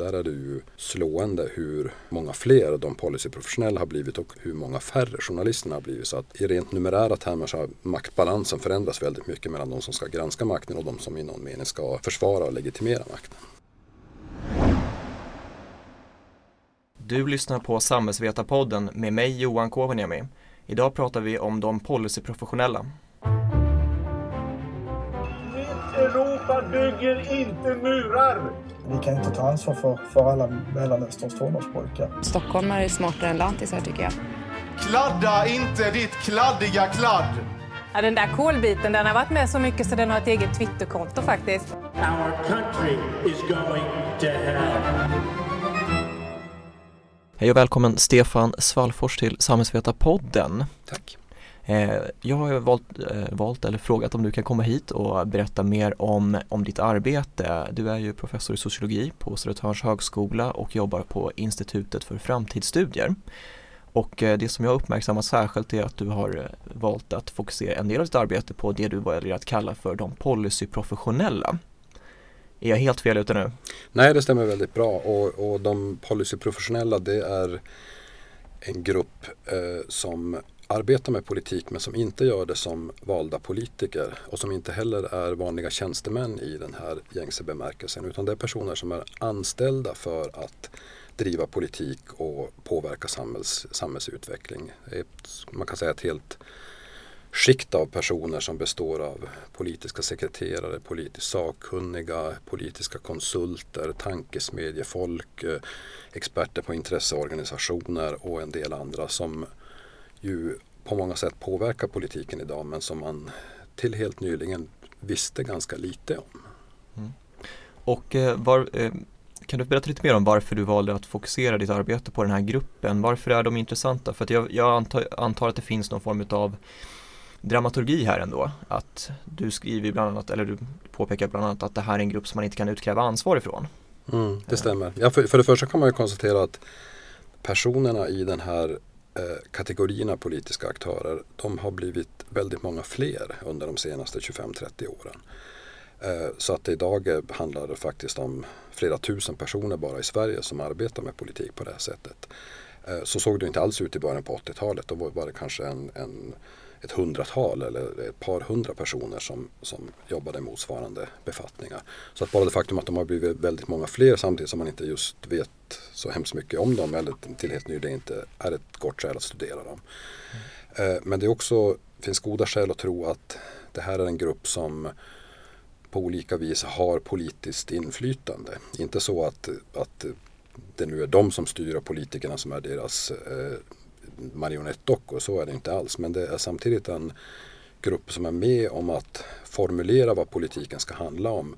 där är det ju slående hur många fler de policyprofessionella har blivit och hur många färre journalisterna har blivit. Så att i rent numerära termer så har maktbalansen förändrats väldigt mycket mellan de som ska granska makten och de som i någon mening ska försvara och legitimera makten. Du lyssnar på Samhällsvetarpodden med mig Johan Kovaniemi. Idag pratar vi om de policyprofessionella. Europa bygger inte murar! Vi kan inte ta ansvar för, för alla Mellanösterns tonårspojkar. Stockholmare är smartare än lantisar tycker jag. Kladda inte ditt kladdiga kladd! Ja, den där kolbiten den har varit med så mycket så den har ett eget Twitterkonto faktiskt. Our country is going to hell. Hej och välkommen Stefan Svallfors till Samhällsvetarpodden. Tack. Eh, jag har valt, eh, valt eller frågat om du kan komma hit och berätta mer om, om ditt arbete. Du är ju professor i sociologi på Södertörns högskola och jobbar på Institutet för framtidsstudier. Och eh, det som jag uppmärksammar särskilt är att du har valt att fokusera en del av ditt arbete på det du väljer att kalla för de policyprofessionella. Är jag helt fel ute nu? Nej, det stämmer väldigt bra och, och de policyprofessionella det är en grupp eh, som arbetar med politik men som inte gör det som valda politiker och som inte heller är vanliga tjänstemän i den här gängse bemärkelsen utan det är personer som är anställda för att driva politik och påverka samhälls, samhällsutveckling. Ett, man kan säga ett helt skikt av personer som består av politiska sekreterare, politiskt sakkunniga, politiska konsulter, tankesmedjefolk, eh, experter på intresseorganisationer och en del andra som ju på många sätt påverkar politiken idag men som man till helt nyligen visste ganska lite om. Mm. Och eh, var, eh, kan du berätta lite mer om varför du valde att fokusera ditt arbete på den här gruppen? Varför är de intressanta? För jag, jag antar, antar, att det finns någon form av dramaturgi här ändå. Att du skriver bland annat, eller du påpekar bland annat att det här är en grupp som man inte kan utkräva ansvar ifrån. Mm, det stämmer. Ja, för, för det första kan man ju konstatera att personerna i den här Eh, Eh, kategorierna politiska aktörer de har blivit väldigt många fler under de senaste 25-30 åren. Eh, så att idag handlar det faktiskt om flera tusen personer bara i Sverige som arbetar med politik på det här sättet. Eh, så såg det inte alls ut i början på 80-talet. Då var det kanske en, en ett hundratal eller ett par hundra personer som, som jobbade i motsvarande befattningar. Så att bara det faktum att de har blivit väldigt många fler samtidigt som man inte just vet så hemskt mycket om dem eller till helt nyligen inte är ett gott skäl att studera dem. Mm. Men det är också, finns goda skäl att tro att det här är en grupp som på olika vis har politiskt inflytande. Inte så att, att det nu är de som styr och politikerna som är deras eh, marionettdockor, så är det inte alls. Men det är samtidigt en grupp som är med om att formulera vad politiken ska handla om.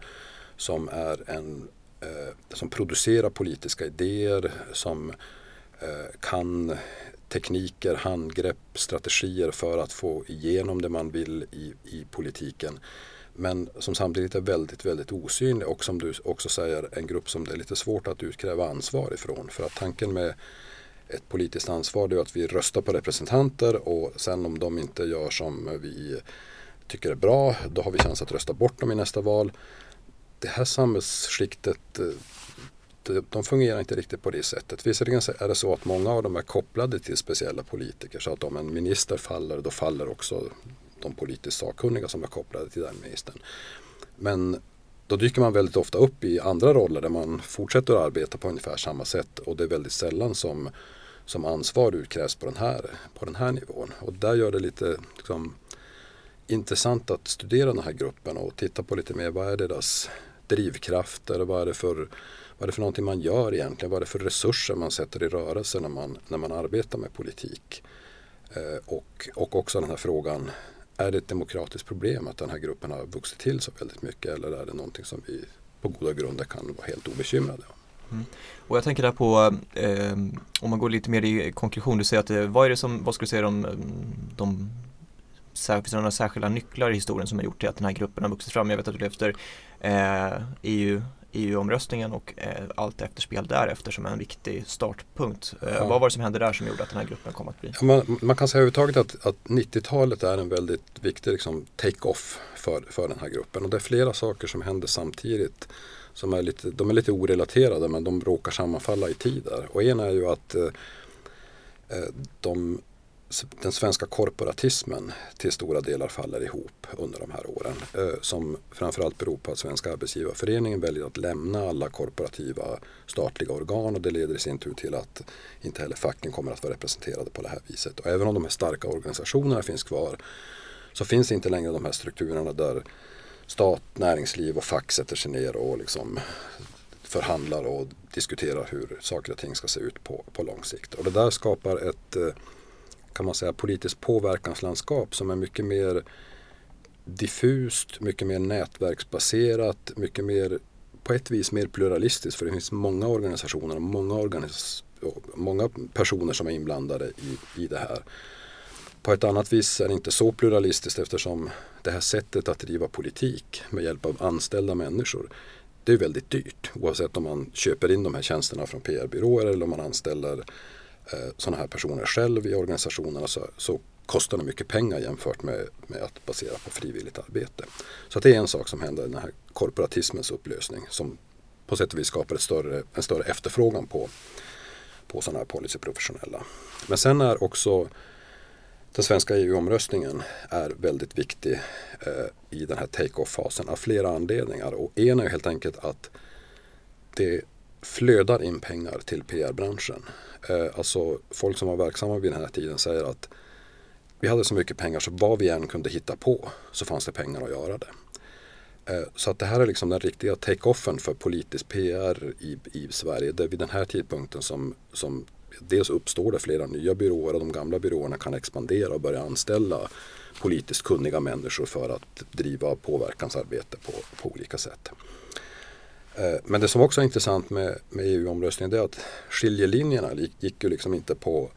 Som är en eh, som producerar politiska idéer, som eh, kan tekniker, handgrepp, strategier för att få igenom det man vill i, i politiken. Men som samtidigt är väldigt, väldigt osynlig och som du också säger en grupp som det är lite svårt att utkräva ansvar ifrån. För att tanken med ett politiskt ansvar det är att vi röstar på representanter och sen om de inte gör som vi tycker är bra då har vi chans att rösta bort dem i nästa val. Det här samhällsskiktet de fungerar inte riktigt på det sättet. Visserligen är det så att många av dem är kopplade till speciella politiker så att om en minister faller då faller också de politiskt sakkunniga som är kopplade till den ministern. Men då dyker man väldigt ofta upp i andra roller där man fortsätter att arbeta på ungefär samma sätt och det är väldigt sällan som som ansvar utkrävs på den här, på den här nivån. Och där gör det lite liksom, intressant att studera den här gruppen och titta på lite mer vad är deras drivkrafter, vad är det för, vad är det för någonting man gör egentligen, vad är det för resurser man sätter i rörelse när man, när man arbetar med politik. Eh, och, och också den här frågan, är det ett demokratiskt problem att den här gruppen har vuxit till så väldigt mycket eller är det någonting som vi på goda grunder kan vara helt obekymrade om? Mm. Och jag tänker där på, eh, om man går lite mer i konklusion, du säger att eh, vad är det som, vad skulle du säga om de finns några särskilda nycklar i historien som har gjort det att den här gruppen har vuxit fram? Jag vet att du efter eh, EU EU-omröstningen och eh, allt efterspel därefter som en viktig startpunkt. Eh, Ja. Vad var det som hände där som gjorde att den här gruppen kom att bli? Ja, Man, man kan säga överhuvudtaget att, att 90-talet är en väldigt viktig liksom, take-off för, för den här gruppen. Och det är flera saker som händer samtidigt. Som är lite, de är lite orelaterade men de råkar sammanfalla i tider. Och en är ju att eh, eh de, den svenska korporatismen till stora delar faller ihop under de här åren. Eh, som framförallt beror på att Svenska Arbetsgivarföreningen väljer att lämna alla korporativa statliga organ och det leder i sin tur till att inte heller facken kommer att vara representerade på det här viset. Och även om de här starka organisationerna finns kvar så finns inte längre de här strukturerna där stat, näringsliv och fack sätter sig ner och liksom förhandlar och diskuterar hur saker och ting ska se ut på, på lång sikt. Och det där skapar ett eh, kan man säga politiskt påverkanslandskap som är mycket mer diffust, mycket mer nätverksbaserat, mycket mer på ett vis mer pluralistiskt för det finns många organisationer och många, organis och många personer som är inblandade i, i det här. På ett annat vis är det inte så pluralistiskt eftersom det här sättet att driva politik med hjälp av anställda människor det är väldigt dyrt oavsett om man köper in de här tjänsterna från PR-byråer eller om man anställer eh, sådana här personer själv i organisationerna så, så kostar det mycket pengar jämfört med, med att basera på frivilligt arbete. Så att det är en sak som händer, den här korporatismens upplösning som på sätt och vis skapar ett större, en större efterfrågan på, på sådana här policyprofessionella. Men sen är också den svenska EU-omröstningen är väldigt viktig eh, i den här take-off-fasen av flera anledningar. Och en är helt enkelt att det flödar in pengar till PR-branschen. Eh, alltså folk som var verksamma vid den här tiden säger att vi hade så mycket pengar så vad vi än kunde hitta på så fanns det pengar att göra det. Eh, så att det här är liksom den riktiga take-offen för politisk PR i, i Sverige. Det är vid den här tidpunkten som, som dels uppstår det flera nya byråer och de gamla byråerna kan expandera och börja anställa politiskt kunniga människor för att driva påverkansarbete på, på olika sätt. Eh, men det som också är intressant med, med EU-omröstningen det är att skiljelinjerna gick, gick ju liksom inte på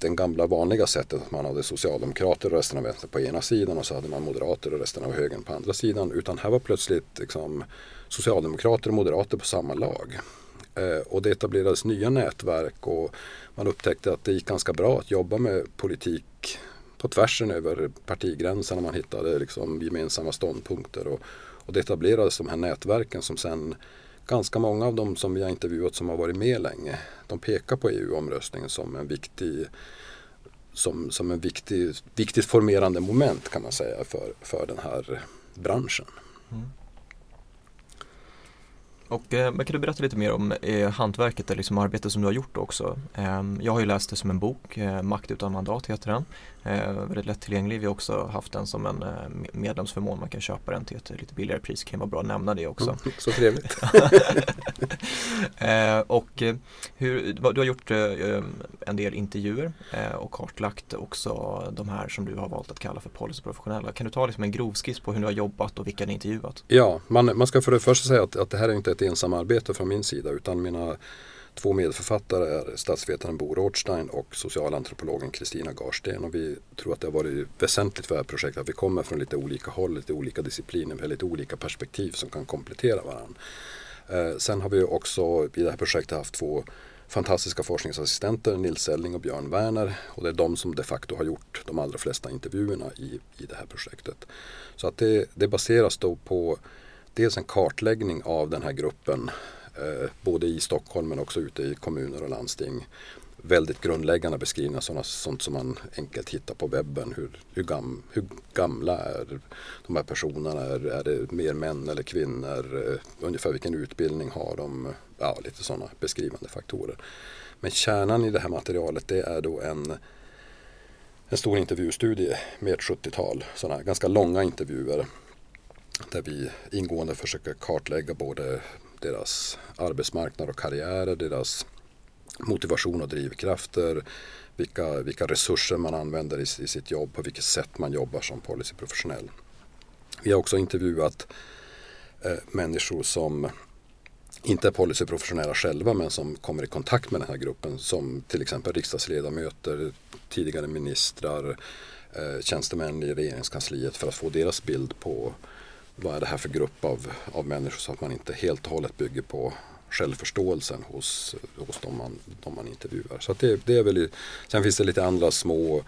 den gamla vanliga sättet att man hade socialdemokrater och resten av vänstern på ena sidan och så hade man moderater och resten av högern på andra sidan. Utan här var plötsligt liksom, socialdemokrater och moderater på samma lag. Eh, och det etablerades nya nätverk och man upptäckte att det gick ganska bra att jobba med politik på tvärsen över partigränserna. Man hittade liksom gemensamma ståndpunkter och, och det etablerades de här nätverken som sen ganska många av dem som vi har intervjuat som har varit med länge de pekar på EU-omröstningen som en viktig som, som en viktig, viktigt formerande moment kan man säga för, för den här branschen. Mm. Och eh, men kan du berätta lite mer om eh, hantverket eller liksom arbetet som du har gjort också? Eh, jag har ju läst det som en bok, eh, Makt utan mandat heter den. Eh, väldigt lättillgänglig. Vi har också haft den som en eh, medlemsförmån. Man kan köpa den till ett lite billigare pris. kan vara bra att nämna det också. Så trevligt. eh, och eh, hur, du har gjort eh, en del intervjuer eh, och kartlagt också de här som du har valt att kalla för policyprofessionella. Kan du ta liksom en grov skiss på hur du har jobbat och vilka ni intervjuat? Ja, man, man ska för det första säga att, att det här är inte ett ensamarbete från min sida utan mina två medförfattare är statsvetaren Bo Rothstein och socialantropologen Kristina Garsten. Och vi tror att det har varit väsentligt för det här projektet att vi kommer från lite olika håll, lite olika discipliner, med lite olika perspektiv som kan komplettera varandra. Eh, sen har vi också i det här projektet haft två fantastiska forskningsassistenter, Nils Selling och Björn Werner. Och det är de som de facto har gjort de allra flesta intervjuerna i, i det här projektet. Så att det, det baseras då på dels en kartläggning av den här gruppen Eh, både i Stockholm men också ute i kommuner och landsting. Väldigt grundläggande beskrivningar, sådana, sånt som man enkelt hittar på webben. Hur, hur, gam, hur gamla är de här personerna? Är, är det mer män eller kvinnor? Eh, ungefär vilken utbildning har de? Ja, lite sådana beskrivande faktorer. Men kärnan i det här materialet det är då en en stor intervjustudie med ett 70-tal sådana här ganska långa intervjuer där vi ingående försöker kartlägga både deras arbetsmarknad och karriärer, deras motivation och drivkrafter, vilka, vilka resurser man använder i, i sitt jobb, på vilket sätt man jobbar som policyprofessionell. Vi har också intervjuat eh, människor som inte är policyprofessionella själva men som kommer i kontakt med den här gruppen som till exempel riksdagsledamöter, tidigare ministrar, eh, tjänstemän i regeringskansliet för att få deras bild på vad är det här för grupp av, av människor så att man inte helt och hållet bygger på självförståelsen hos, hos de, man, de man intervjuar. Så att det, det är väl, sen finns det lite andra små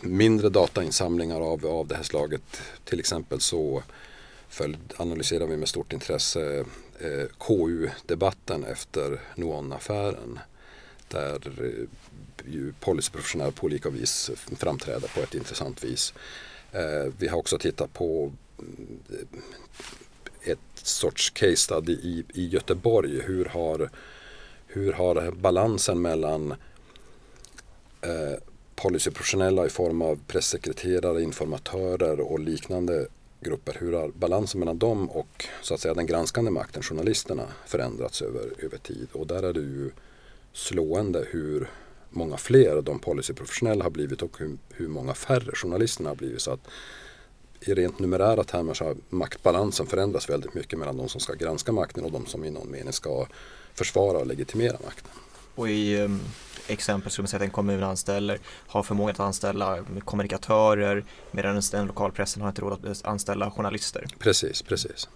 mindre datainsamlingar av, av det här slaget. Till exempel så följd, analyserar vi med stort intresse eh, KU-debatten efter Nuon-affären. Där eh, ju policyprofessionella på olika vis framträder på ett intressant vis. Eh, vi har också tittat på mm, ett sorts case study i, i Göteborg. Hur har, hur har balansen mellan eh, policyprofessionella i form av pressekreterare, informatörer och liknande grupper. Hur har balansen mellan dem och så att säga den granskande makten, journalisterna, förändrats över, över tid? Och där är det ju slående hur många fler de policyprofessionella har blivit och hur, hur många färre journalisterna har blivit. Så att i rent numerära termer så har maktbalansen förändrats väldigt mycket mellan de som ska granska makten och de som i någon mening ska försvara och legitimera makten. Och i um, exempel skulle man säga att en kommun anställer, har förmåga att anställa kommunikatörer medan den lokalpressen har inte råd att anställa journalister. Precis, precis.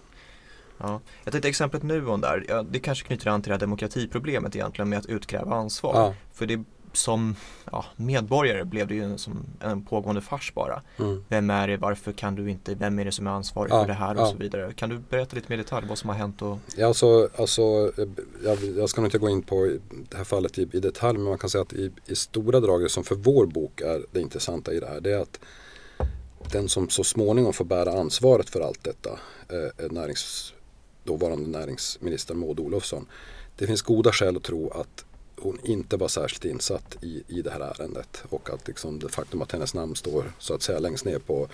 Ja. Jag tänkte exemplet Nuon där, ja, det kanske knyter an till det här demokratiproblemet egentligen med att utkräva ansvar. Ja. För det som ja, medborgare blev det ju som en pågående fars bara. Mm. Vem är det, varför kan du inte, vem är det som är ansvarig ja, för det här och ja. så vidare. Kan du berätta lite mer i detalj vad som har hänt? Och... Ja, alltså, alltså, jag, jag ska nog inte gå in på det här fallet i, i detalj men man kan säga att i, i stora drag som för vår bok är det intressanta i det här det är att den som så småningom får bära ansvaret för allt detta eh, är närings, dåvarande näringsminister Maud Olofsson. Det finns goda skäl att tro att hon inte var särskilt insatt i, i det här ärendet och att liksom det faktum att hennes namn står så att säga längst ner på,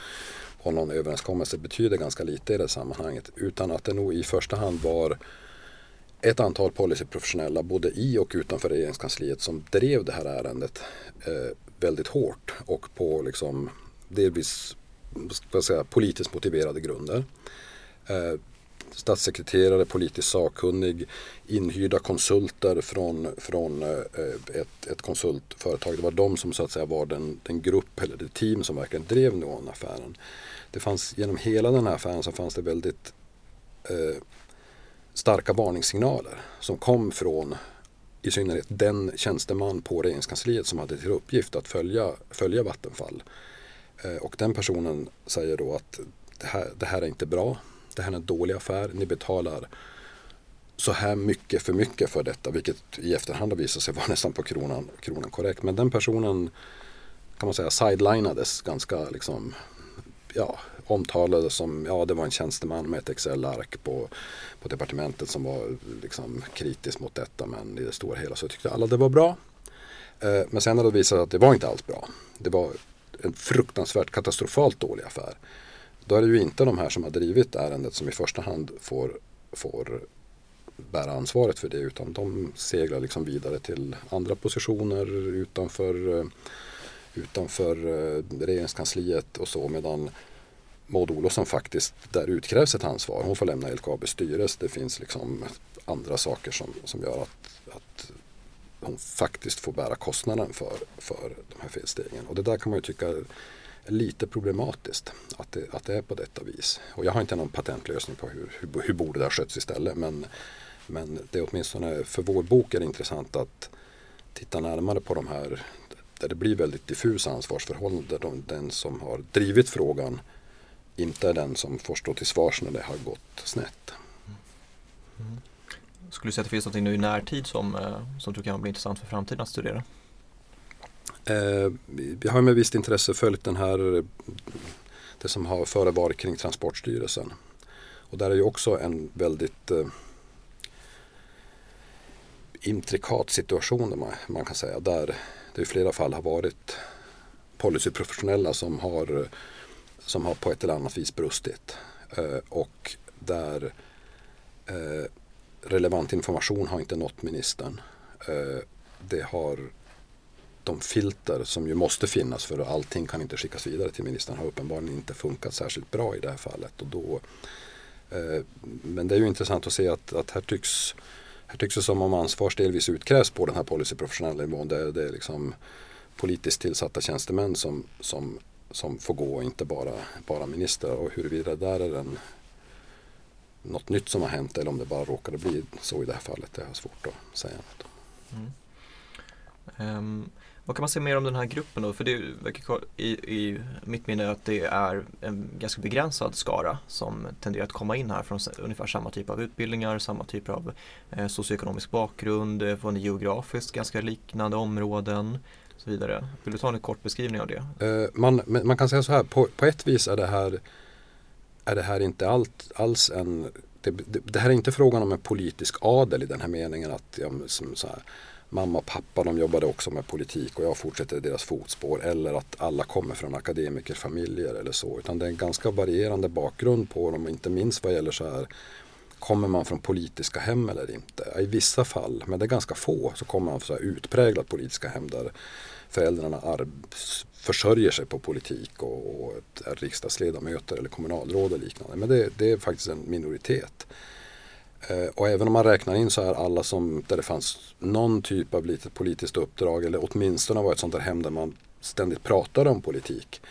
på någon överenskommelse betyder ganska lite i det sammanhanget utan att det nog i första hand var ett antal policyprofessionella både i och utanför regeringskansliet som drev det här ärendet eh, väldigt hårt och på liksom delvis ska säga, politiskt motiverade grunder. Eh, statssekreterare, politisk sakkunnig, inhyrda konsulter från, från eh, ett, ett konsultföretag. Det var de som så att säga var den, den grupp eller det team som verkligen drev Nuon-affären. Det fanns, genom hela den här affären så fanns det väldigt eh, starka varningssignaler som kom från i synnerhet den tjänsteman på regeringskansliet som hade till uppgift att följa, följa Vattenfall. Eh, och den personen säger då att det här, det här är inte bra det här är en dålig affär, ni betalar så här mycket för mycket för detta, vilket i efterhand har visat sig vara nästan på kronan, kronan korrekt. Men den personen kan man säga sidelinades ganska liksom, ja, omtalades som, ja det var en tjänsteman med ett Excel-ark på, på departementet som var liksom kritisk mot detta men i det stora hela så tyckte alla det var bra. Eh, men sen har det visat sig att det var inte alls bra. Det var en fruktansvärt katastrofalt dålig affär. Då är det ju inte de här som har drivit ärendet som i första hand får, får bära ansvaret för det utan de seglar liksom vidare till andra positioner utanför, eh, utanför eh, regeringskansliet och så medan Maud Olofsson faktiskt, där utkrävs ett ansvar. Hon får lämna LKABs styrelse. Det finns liksom andra saker som, som gör att, att hon faktiskt får bära kostnaden för, för de här felstegen. Och det där kan man ju tycka lite problematiskt att det, att det är på detta vis. Och jag har inte någon patentlösning på hur, hur, hur borde det ha skötts istället. Men, men det är åtminstone för vår bok är det intressant att titta närmare på de här där det blir väldigt diffusa ansvarsförhållanden. De, den som har drivit frågan inte är den som får stå till svars när det har gått snett. Mm. mm. Skulle du säga att det finns något nu i närtid som, eh, som du kan bli intressant för framtiden att studera? Eh, vi har med visst intresse följt den här, det som har förevarit kring Transportstyrelsen. Och där är ju också en väldigt eh, intrikat situation man, man kan säga. Där det i flera fall har varit policyprofessionella som har, som har på ett eller annat vis brustit. Eh, och där eh, relevant information har inte nått ministern. Eh, det har de filter som ju måste finnas för allting kan inte skickas vidare till ministern har uppenbarligen inte funkat särskilt bra i det här fallet. Och då, eh, men det är ju intressant att se att, att här tycks här tycks det som om ansvar delvis utkrävs på den här policyprofessionella nivån. Det, det är liksom politiskt tillsatta tjänstemän som, som, som får gå och inte bara, bara ministrar. Och huruvida det där är en, något nytt som har hänt eller om det bara råkade bli så i det här fallet, det är svårt att säga något om. Mm. Um, vad kan man säga mer om den här gruppen då? För det verkar i, i mitt minne att det är en ganska begränsad skara som tenderar att komma in här från ungefär samma typ av utbildningar, samma typ av eh, socioekonomisk bakgrund, eh, från geografiskt ganska liknande områden och så vidare. Vill du ta en kort beskrivning av det? Eh, man, man kan säga så här, på, på ett vis är det här, är det här inte allt, alls en det, det, det, här är inte frågan om en politisk adel i den här meningen att ja, som så här, mamma och pappa de jobbade också med politik och jag fortsätter i deras fotspår. Eller att alla kommer från akademikerfamiljer eller så. Utan det är en ganska varierande bakgrund på dem. Inte minst vad gäller så här Kommer man från politiska hem eller inte? I vissa fall, men det är ganska få, så kommer man från så här utpräglat politiska hem där föräldrarna försörjer sig på politik och, och är riksdagsledamöter eller kommunalråd och liknande. Men det, det är faktiskt en minoritet. Eh, och även om man räknar in så här alla som, där det fanns någon typ av litet politiskt uppdrag eller åtminstone var ett sånt där hem där man ständigt pratade om politik.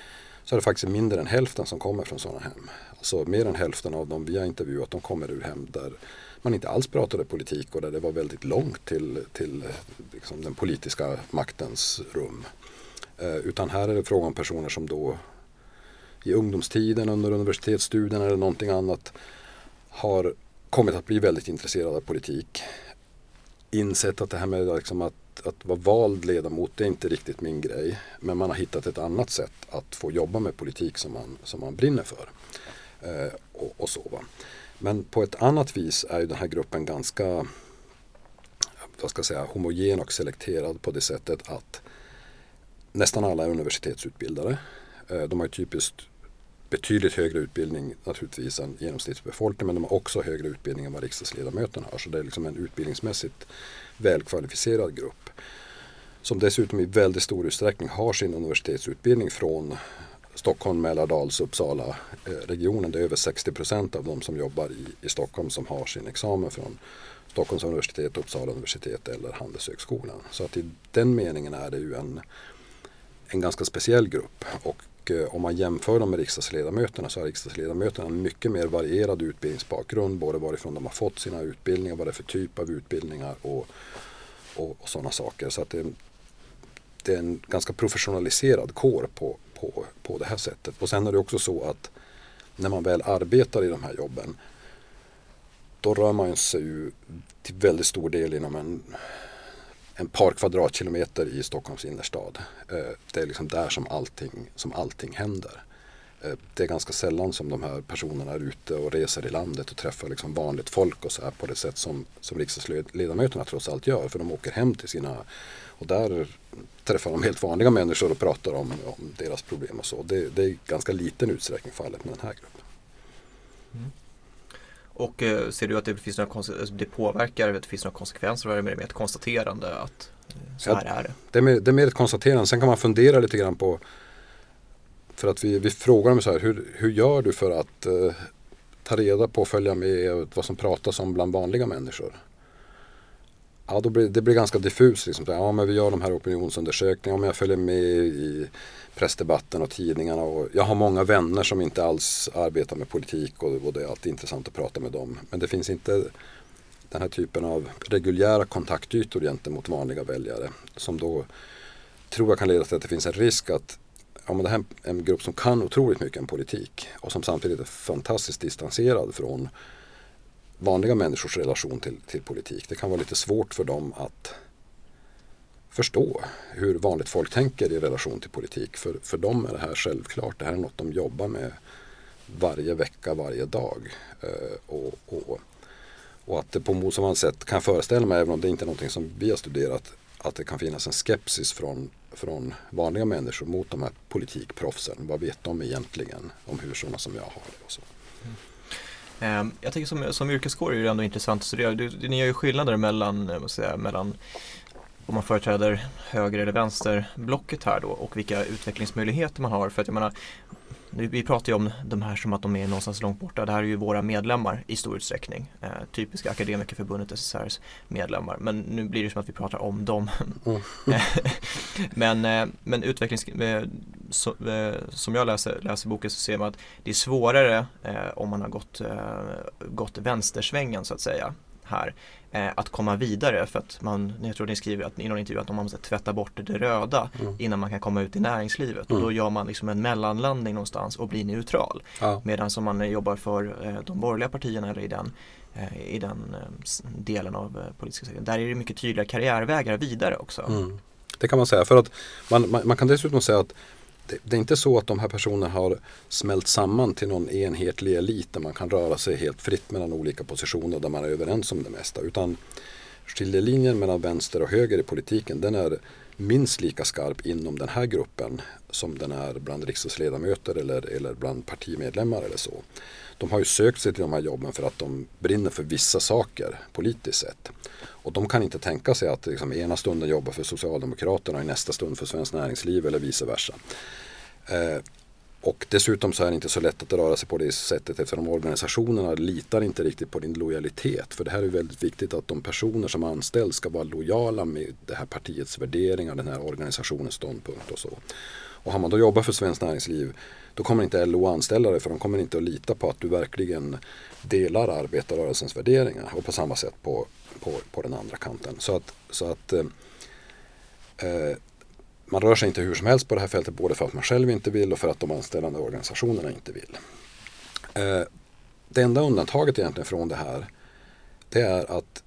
Så är det faktiskt mindre än hälften som kommer från sådana hem. Alltså mer än hälften av dem vi har intervjuat de kommer ur hem där man inte alls pratade politik och där det var väldigt långt till, till liksom den politiska maktens rum. Eh, utan här är det fråga om personer som då i ungdomstiden under universitetsstudierna eller någonting annat har kommit att bli väldigt intresserad av politik. Insett att det här med liksom att, att vara vald ledamot det är inte riktigt min grej. Men man har hittat ett annat sätt att få jobba med politik som man, som man brinner för. Eh, och, och, så va. Men på ett annat vis är ju den här gruppen ganska vad ska jag säga, homogen och selekterad på det sättet att nästan alla är universitetsutbildade. Eh, de har typiskt betydligt högre utbildning naturligtvis än genomsnittsbefolkningen men de har också högre utbildning än vad riksdagsledamöterna har. Så det är liksom en utbildningsmässigt välkvalificerad grupp. Som dessutom i väldigt stor utsträckning har sin universitetsutbildning från Stockholm, Mälardals, Uppsala eh, regionen. Det är över 60 procent av de som jobbar i, i Stockholm som har sin examen från Stockholms universitet, Uppsala universitet eller Handelshögskolan. Så att i den meningen är det ju en, en ganska speciell grupp. Och och eh, om man jämför dem med riksdagsledamöterna så har riksdagsledamöterna en mycket mer varierad utbildningsbakgrund. Både varifrån de har fått sina utbildningar, vad det är för typ av utbildningar och, och, och sådana saker. Så att det, det, är en ganska professionaliserad kår på, på, på det här sättet. Och sen är det också så att när man väl arbetar i de här jobben då rör man sig ju till väldigt stor del inom en en par kvadratkilometer i Stockholms innerstad. Eh, det är liksom där som allting, som allting händer. Eh, det är ganska sällan som de här personerna är ute och reser i landet och träffar liksom vanligt folk och så här på det sätt som, som riksdagsledamöterna trots allt gör. För de åker hem till sina och där träffar de helt vanliga människor och pratar om, om deras problem och så. Det, det är i ganska liten utsträckning fallet med den här gruppen. Mm. Och eh, ser du att det, finns några alltså det påverkar, att det finns några konsekvenser eller är det mer ett konstaterande att eh, så här är det? Det är, mer, det är mer ett konstaterande. Sen kan man fundera lite grann på för att vi, vi frågar dem så här, hur, hur gör du för att eh, ta reda på och följa med vad som pratas om bland vanliga människor? Ja, då blir, det blir ganska diffust. Liksom. Ja, men vi gör de här opinionsundersökningarna. jag följer med i pressdebatten och tidningarna. Och jag har många vänner som inte alls arbetar med politik och, och det är alltid intressant att prata med dem. Men det finns inte den här typen av reguljära kontaktytor gentemot vanliga väljare. Som då tror jag kan leda till att det finns en risk att ja, men det här är en grupp som kan otroligt mycket om politik och som samtidigt är fantastiskt distanserad från vanliga människors relation till, till politik. Det kan vara lite svårt för dem att förstå hur vanligt folk tänker i relation till politik. För, för dem är det här självklart. Det här är något de jobbar med varje vecka, varje dag. Eh, och, och, och, att det på motsvarande sätt kan föreställa mig, även om det inte är någonting som vi har studerat, att det kan finnas en skepsis från, från vanliga människor mot de här politikproffsen. Vad vet de egentligen om hur sådana som jag har det? Och så. Mm. Ehm, jag tänker som, som yrkeskår är det ändå intressant att studera. Ni gör ju skillnader mellan, eh, säga, mellan om man företräder höger eller vänsterblocket här då och vilka utvecklingsmöjligheter man har. För att jag menar, vi pratar ju om de här som att de är någonstans långt borta. Det här är ju våra medlemmar i stor utsträckning. Eh, typiska Akademikerförbundet SSRs medlemmar. Men nu blir det som att vi pratar om dem. Mm. men, eh, men utvecklings, så, eh, som jag läser, läser boken så ser man att det är svårare eh, om man har gått, eh, gått vänstersvängen så att säga här eh, att komma vidare för att man, jag tror ni skriver att, i någon intervju att man måste tvätta bort det röda Mm. innan man kan komma ut i näringslivet och Mm. då gör man liksom en mellanlandning någonstans och blir neutral. Ja. Medan som man jobbar för eh, de borgerliga partierna eller i den, eh, i den eh, delen av eh, politiska sektorn, där är det mycket tydligare karriärvägar vidare också. Mm. Det kan man säga. För att man, man, man kan dessutom säga att det, det är inte så att de här personerna har smält samman till någon enhetlig elit där man kan röra sig helt fritt mellan olika positioner där man är överens om det mesta. Utan skiljelinjen mellan vänster och höger i politiken den är minst lika skarp inom den här gruppen som den är bland riksdagsledamöter eller, eller bland partimedlemmar eller så. De har ju sökt sig till de här jobben för att de brinner för vissa saker politiskt sett. Och de kan inte tänka sig att liksom, ena stunden jobba för Socialdemokraterna och i nästa stund för Svenskt Näringsliv eller vice versa. Eh, och dessutom så är det inte så lätt att röra sig på det sättet eftersom organisationerna litar inte riktigt på din lojalitet. För det här är väldigt viktigt att de personer som anställs ska vara lojala med det här partiets värderingar, den här organisationens ståndpunkt och så. Och har man då jobbat för Svenskt Näringsliv då kommer inte LO anställa dig för de kommer inte att lita på att du verkligen delar arbetarrörelsens värderingar. Och på samma sätt på, på, på den andra kanten. Så att, så att eh, eh, man rör sig inte hur som helst på det här fältet både för att man själv inte vill och för att de anställande organisationerna inte vill. Eh, det enda undantaget egentligen från det här det är att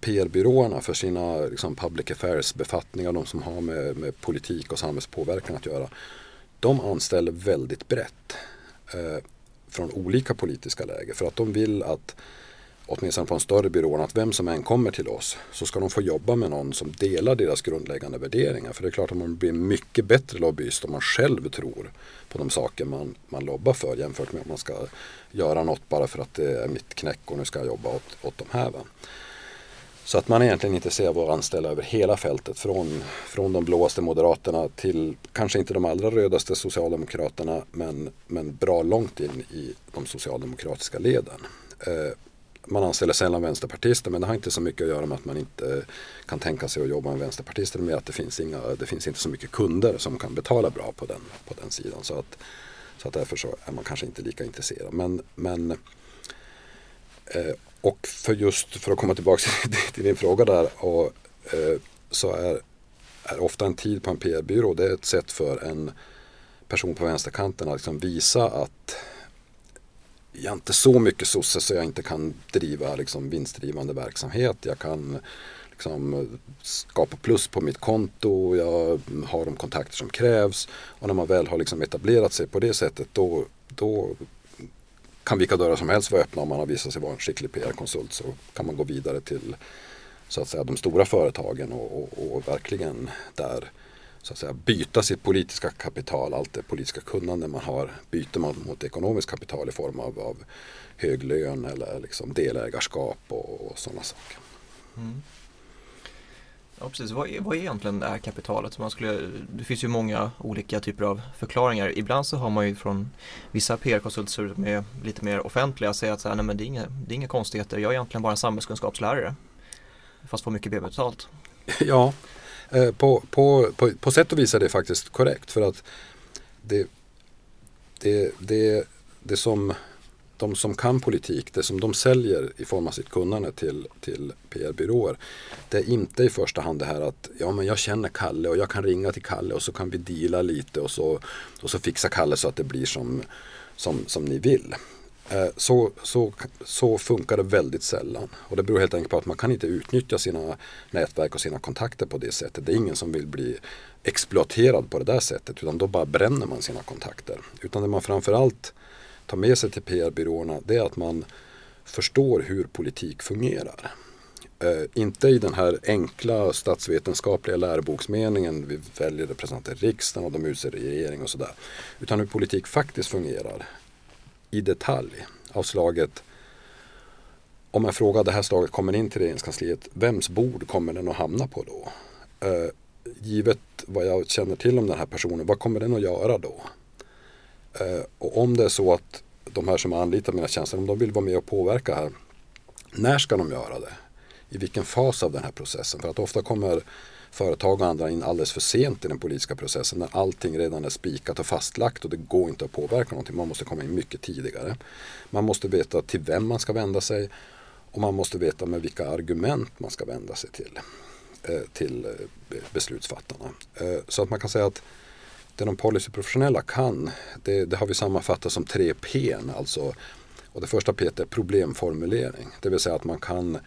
PR-byråerna för sina liksom, public affairs-befattningar, de som har med, med politik och samhällspåverkan att göra, de anställer väldigt brett eh, från olika politiska läger för att de vill att åtminstone på en större byrå, att vem som än kommer till oss så ska de få jobba med någon som delar deras grundläggande värderingar. För det är klart att man blir mycket bättre lobbyist om man själv tror på de saker man, man lobbar för jämfört med om man ska göra något bara för att det är mitt knäck och nu ska jag jobba åt, åt de här. Va? Så att man egentligen inte ser våra anställda över hela fältet från, från de blåaste moderaterna till kanske inte de allra rödaste socialdemokraterna men, men bra långt in i de socialdemokratiska leden. Eh, man anställer sällan vänsterpartister men det har inte så mycket att göra med att man inte kan tänka sig att jobba med vänsterpartister med att det finns, inga, det finns inte så mycket kunder som kan betala bra på den, på den sidan. Så att, så att därför så är man kanske inte lika intresserad. Men, men eh, och för just för att komma tillbaka till din fråga där och, eh, så är, är ofta en tid på en PR-byrå det är ett sätt för en person på vänsterkanten att liksom visa att jag är inte så mycket sosse så jag inte kan driva liksom, vinstdrivande verksamhet. Jag kan liksom, skapa plus på mitt konto. Jag har de kontakter som krävs. Och när man väl har liksom, etablerat sig på det sättet då, då kan vilka dörrar som helst vara öppna om man har visat sig vara en skicklig PR-konsult. Så kan man gå vidare till så att säga, de stora företagen och, och, och verkligen där så att säga, byta sitt politiska kapital, allt det politiska kunnande man har, byter man mot ekonomiskt kapital i form av, av hög lön eller liksom delägarskap och, och sådana saker. Mm. Ja precis, vad är, vad är egentligen det här kapitalet? Man skulle, det finns ju många olika typer av förklaringar. Ibland så har man ju från vissa PR-konsulter som är lite mer offentliga säger att så här, nej, men det, är inga, det är inga konstigheter, jag är egentligen bara en samhällskunskapslärare. Fast får mycket mer betalt. Ja, Eh, på, på, på, på sätt och vis är det faktiskt korrekt för att det, det, det, det som de som kan politik, det som de säljer i form av sitt kunnande till, till PR-byråer. Det är inte i första hand det här att ja men jag känner Kalle och jag kan ringa till Kalle och så kan vi deala lite och så, och så fixar Kalle så att det blir som, som, som ni vill. Eh, så, så, så funkar det väldigt sällan. Och det beror helt enkelt på att man kan inte utnyttja sina nätverk och sina kontakter på det sättet. Det är ingen som vill bli exploaterad på det där sättet utan då bara bränner man sina kontakter. Utan det man framförallt tar med sig till PR-byråerna det är att man förstår hur politik fungerar. Eh, inte i den här enkla statsvetenskapliga läroboksmeningen vi väljer representanter i riksdagen och de utser regering och sådär. Utan hur politik faktiskt fungerar i detalj av slaget om en fråga av det här slaget kommer in till regeringskansliet, vems bord kommer den att hamna på då? Eh, givet vad jag känner till om den här personen, vad kommer den att göra då? Eh, och om det är så att de här som anlitar mina tjänster, om de vill vara med och påverka här, när ska de göra det? I vilken fas av den här processen? För att ofta kommer företag och andra in alldeles för sent i den politiska processen när allting redan är spikat och fastlagt och det går inte att påverka någonting. Man måste komma in mycket tidigare. Man måste veta till vem man ska vända sig och man måste veta med vilka argument man ska vända sig till, eh, till eh, beslutsfattarna. Eh, så att man kan säga att det de policyprofessionella kan, det, det har vi sammanfattat som tre P. Alltså, och det första P är problemformulering. Det vill säga att man kan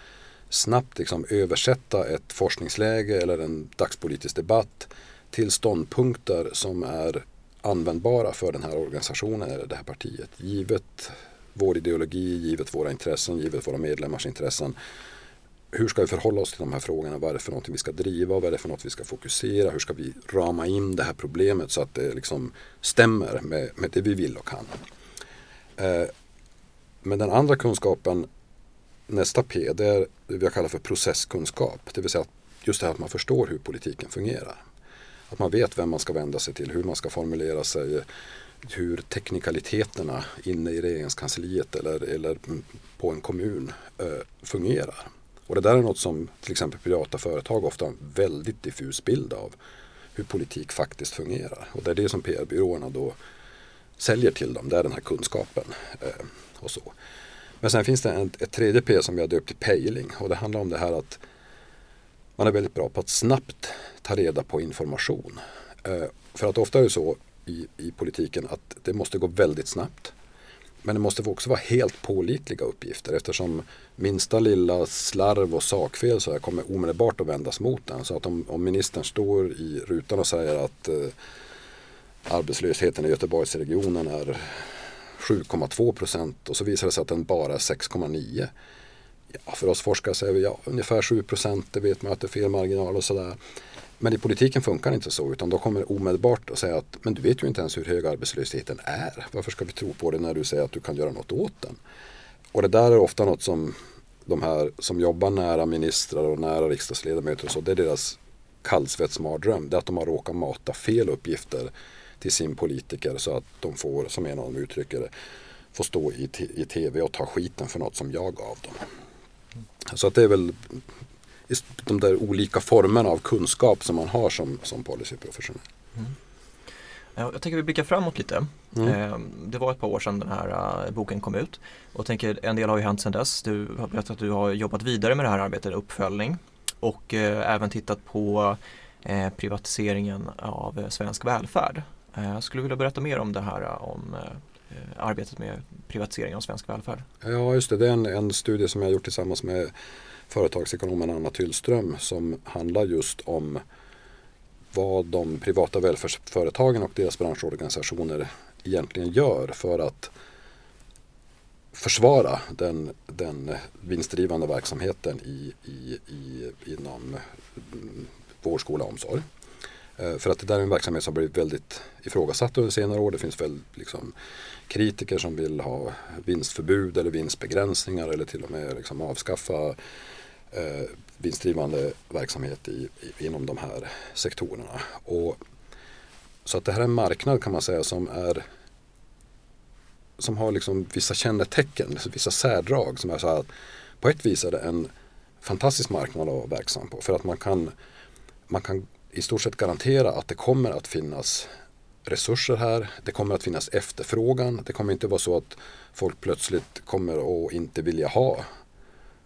snabbt liksom översätta ett forskningsläge eller en dagspolitisk debatt till ståndpunkter som är användbara för den här organisationen eller det här partiet. Givet vår ideologi, givet våra intressen, givet våra medlemmars intressen. Hur ska vi förhålla oss till de här frågorna? Vad är det för något vi ska driva? Vad är det för något vi ska fokusera? Hur ska vi rama in det här problemet så att det liksom stämmer med, med det vi vill och kan? Eh, men den andra kunskapen nästa P, det är det vi kallar för processkunskap. Det vill säga just det här att man förstår hur politiken fungerar. Att man vet vem man ska vända sig till, hur man ska formulera sig, hur teknikaliteterna inne i regeringskansliet eller, eller på en kommun eh, fungerar. Och det där är något som till exempel privata företag ofta har en väldigt diffus bild av hur politik faktiskt fungerar. Och det är det som PR-byråerna då säljer till dem, det är den här kunskapen. Eh. Men sen finns det en, ett tredje P som vi har döpt till pejling och det handlar om det här att man är väldigt bra på att snabbt ta reda på information. Eh, för att ofta är det så i, i politiken att det måste gå väldigt snabbt. Men det måste också vara helt pålitliga uppgifter eftersom minsta lilla slarv och sakfel så här kommer omedelbart att vändas mot den. Så att om, om ministern står i rutan och säger att eh, arbetslösheten i Göteborgsregionen är 7,2 procent och så visar det sig att den bara är 6,9. Ja, för oss forskare säger vi ja, ungefär 7 procent, det vet man att det är fel marginal och sådär. Men i politiken funkar det inte så utan då kommer det omedelbart att säga att men du vet ju inte ens hur hög arbetslösheten är. Varför ska vi tro på det när du säger att du kan göra något åt den? Och det där är ofta något som de här som jobbar nära ministrar och nära riksdagsledamöter och så, det är deras kallsvetsmardröm. Det är att de har råkat mata fel uppgifter till sin politiker så att de får, som en av dem uttrycker det, får stå i, i tv och ta skiten för något som jag gav dem. Så att det är väl de där olika formerna av kunskap som man har som, som policyprofessionell. Mm. Jag tänker vi blickar framåt lite. Mm. Ehm, det var ett par år sedan den här äh, boken kom ut och tänker en del har ju hänt sedan dess. Du har berättat att du har jobbat vidare med det här arbetet, uppföljning och äh, även tittat på äh, privatiseringen av svensk välfärd. Eh, jag skulle vilja berätta mer om det här eh, om eh, arbetet med privatisering av svensk välfärd. Ja, just det. Det är en, en studie som jag har gjort tillsammans med företagsekonomen Anna Tyllström som handlar just om vad de privata välfärdsföretagen och deras branschorganisationer egentligen gör för att försvara den, den vinstdrivande verksamheten i, i, i, inom vård, skola och omsorg. Eh, för att det där är en verksamhet som har blivit väldigt ifrågasatt under senare år. Det finns väl liksom kritiker som vill ha vinstförbud eller vinstbegränsningar eller till och med liksom avskaffa eh, vinstdrivande verksamhet i, i, inom de här sektorerna. Och, så att det här är en marknad kan man säga som är som har liksom vissa kännetecken, liksom vissa särdrag som är så att på ett vis är det en fantastisk marknad att vara verksam på för att man kan, man kan i stort sett garantera att det kommer att finnas resurser här. Det kommer att finnas efterfrågan. Det kommer inte vara så att folk plötsligt kommer att inte vilja ha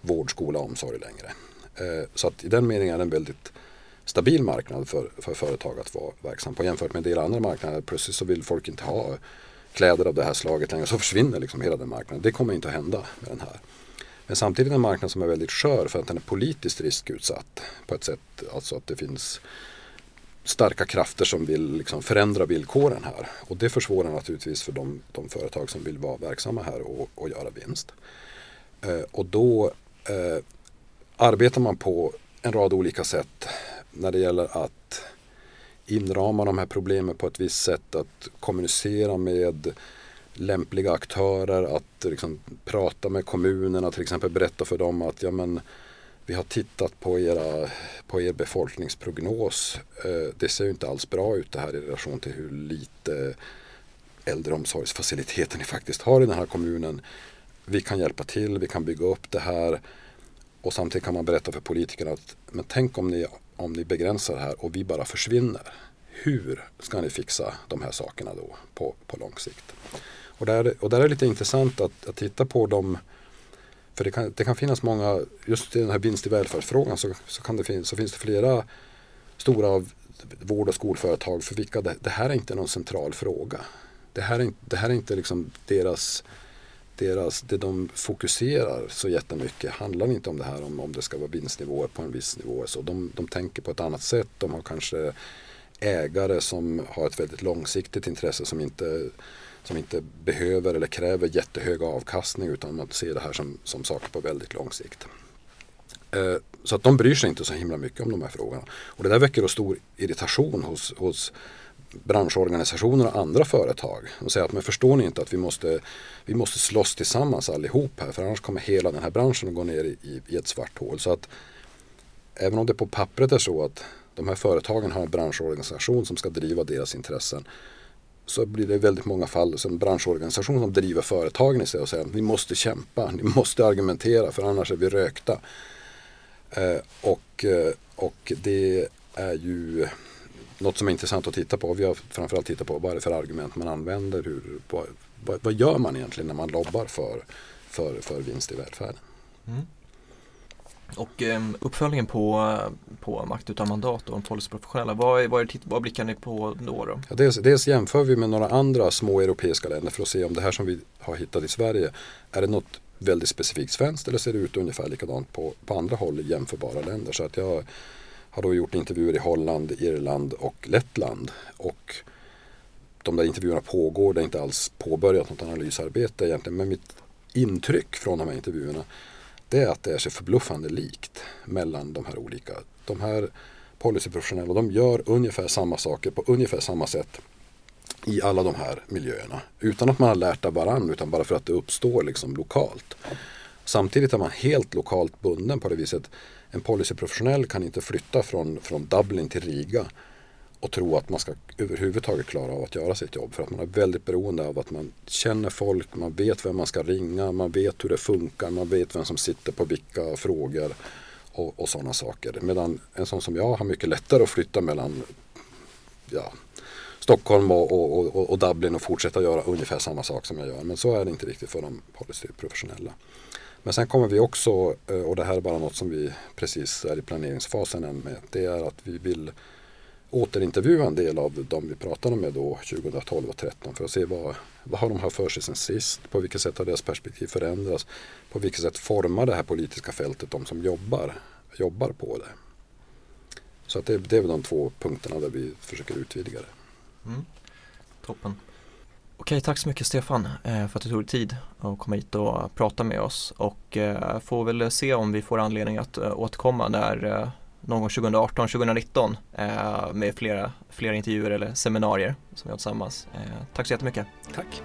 vård, skola och omsorg längre. Eh, så att i den meningen är det en väldigt stabil marknad för, för företag att vara verksam på jämfört med en del andra marknader. Plötsligt så vill folk inte ha kläder av det här slaget längre så försvinner liksom hela den marknaden. Det kommer inte att hända med den här. Men samtidigt en marknad som är väldigt skör för att den är politiskt riskutsatt på ett sätt. Alltså att det finns starka krafter som vill liksom förändra villkoren här. Och det försvårar naturligtvis för de, de företag som vill vara verksamma här och, och göra vinst. Eh, och då eh, arbetar man på en rad olika sätt när det gäller att inrama de här problemen på ett visst sätt, att kommunicera med lämpliga aktörer, att liksom prata med kommunerna, till exempel berätta för dem att ja, men, vi har tittat på, era, på er befolkningsprognos. Eh, det ser ju inte alls bra ut det här i relation till hur lite äldreomsorgsfaciliteter ni faktiskt har i den här kommunen. Vi kan hjälpa till, vi kan bygga upp det här och samtidigt kan man berätta för politikerna att men tänk om ni om ni begränsar det här och vi bara försvinner. Hur ska ni fixa de här sakerna då på, på lång sikt? Och där, och där är det lite intressant att, att titta på de för det kan, det kan finnas många, just i den här vinst i välfärdsfrågan så, så, kan det fin så finns det flera stora vård och skolföretag för vilka det, det, här är inte någon central fråga. Det här är, det här är inte liksom deras, deras, det de fokuserar så jättemycket handlar inte om det här om, om det ska vara vinstnivåer på en viss nivå. Så de, de tänker på ett annat sätt. De har kanske ägare som har ett väldigt långsiktigt intresse som inte som inte behöver eller kräver jättehög avkastning utan man ser det här som, som saker på väldigt lång sikt. Eh, så att de bryr sig inte så himla mycket om de här frågorna. Och det där väcker då stor irritation hos, hos branschorganisationer och andra företag. De säger att men förstår ni inte att vi måste, vi måste slåss tillsammans allihop här för annars kommer hela den här branschen att gå ner i, i, i ett svart hål. Så att även om det på pappret är så att de här företagen har en branschorganisation som ska driva deras intressen så blir det väldigt många fall som branschorganisation som driver företagen i sig och säger att ni måste kämpa, ni måste argumentera för annars är vi rökta. Eh, och, eh, och det är ju något som är intressant att titta på. Vi har framförallt tittat på vad är det för argument man använder. Hur, vad, vad, vad gör man egentligen när man lobbar för, för, för vinst i välfärden? Mm. Och um, uppföljningen på, på makt utan mandat och de policyprofessionella, vad, vad, vad blickar ni på då? då? Ja, dels, dels jämför vi med några andra små europeiska länder för att se om det här som vi har hittat i Sverige, är det något väldigt specifikt svenskt eller ser det ut ungefär likadant på, på andra håll i jämförbara länder. Så att jag har då gjort intervjuer i Holland, Irland och Lettland. Och de där intervjuerna pågår, det är inte alls påbörjat något analysarbete egentligen. Men mitt intryck från de här intervjuerna det är att det är så förbluffande likt mellan de här olika. De här policyprofessionella de gör ungefär samma saker på ungefär samma sätt i alla de här miljöerna. Utan att man har lärt av varandra utan bara för att det uppstår liksom lokalt. Samtidigt är man helt lokalt bunden på det viset. En policyprofessionell kan inte flytta från, från Dublin till Riga och tro att man ska överhuvudtaget klara av att göra sitt jobb. För att man är väldigt beroende av att man känner folk, man vet vem man ska ringa, man vet hur det funkar, man vet vem som sitter på vilka frågor och, och sådana saker. Medan en sån som jag har mycket lättare att flytta mellan ja, Stockholm och, och, och, och, Dublin och fortsätta göra ungefär samma sak som jag gör. Men så är det inte riktigt för de policyprofessionella. Men sen kommer vi också, eh, och det här är bara något som vi precis är i planeringsfasen än med, det är att vi vill återintervjua en del av de vi pratade med då 2012 och 2013 för att se vad, vad har de haft för sig sen sist? På vilket sätt har deras perspektiv förändrats? På vilket sätt formar det här politiska fältet de som jobbar, jobbar på det? Så att det, det är väl de två punkterna där vi försöker utvidga det. Mm. Toppen. Okej, tack så mycket Stefan eh, för att du tog dig tid att komma hit och prata med oss och eh, får väl se om vi får anledning att eh, återkomma när någon gång 2018, 2019 eh, med flera, flera intervjuer eller seminarier som vi har tillsammans. Eh, tack så jättemycket. Tack.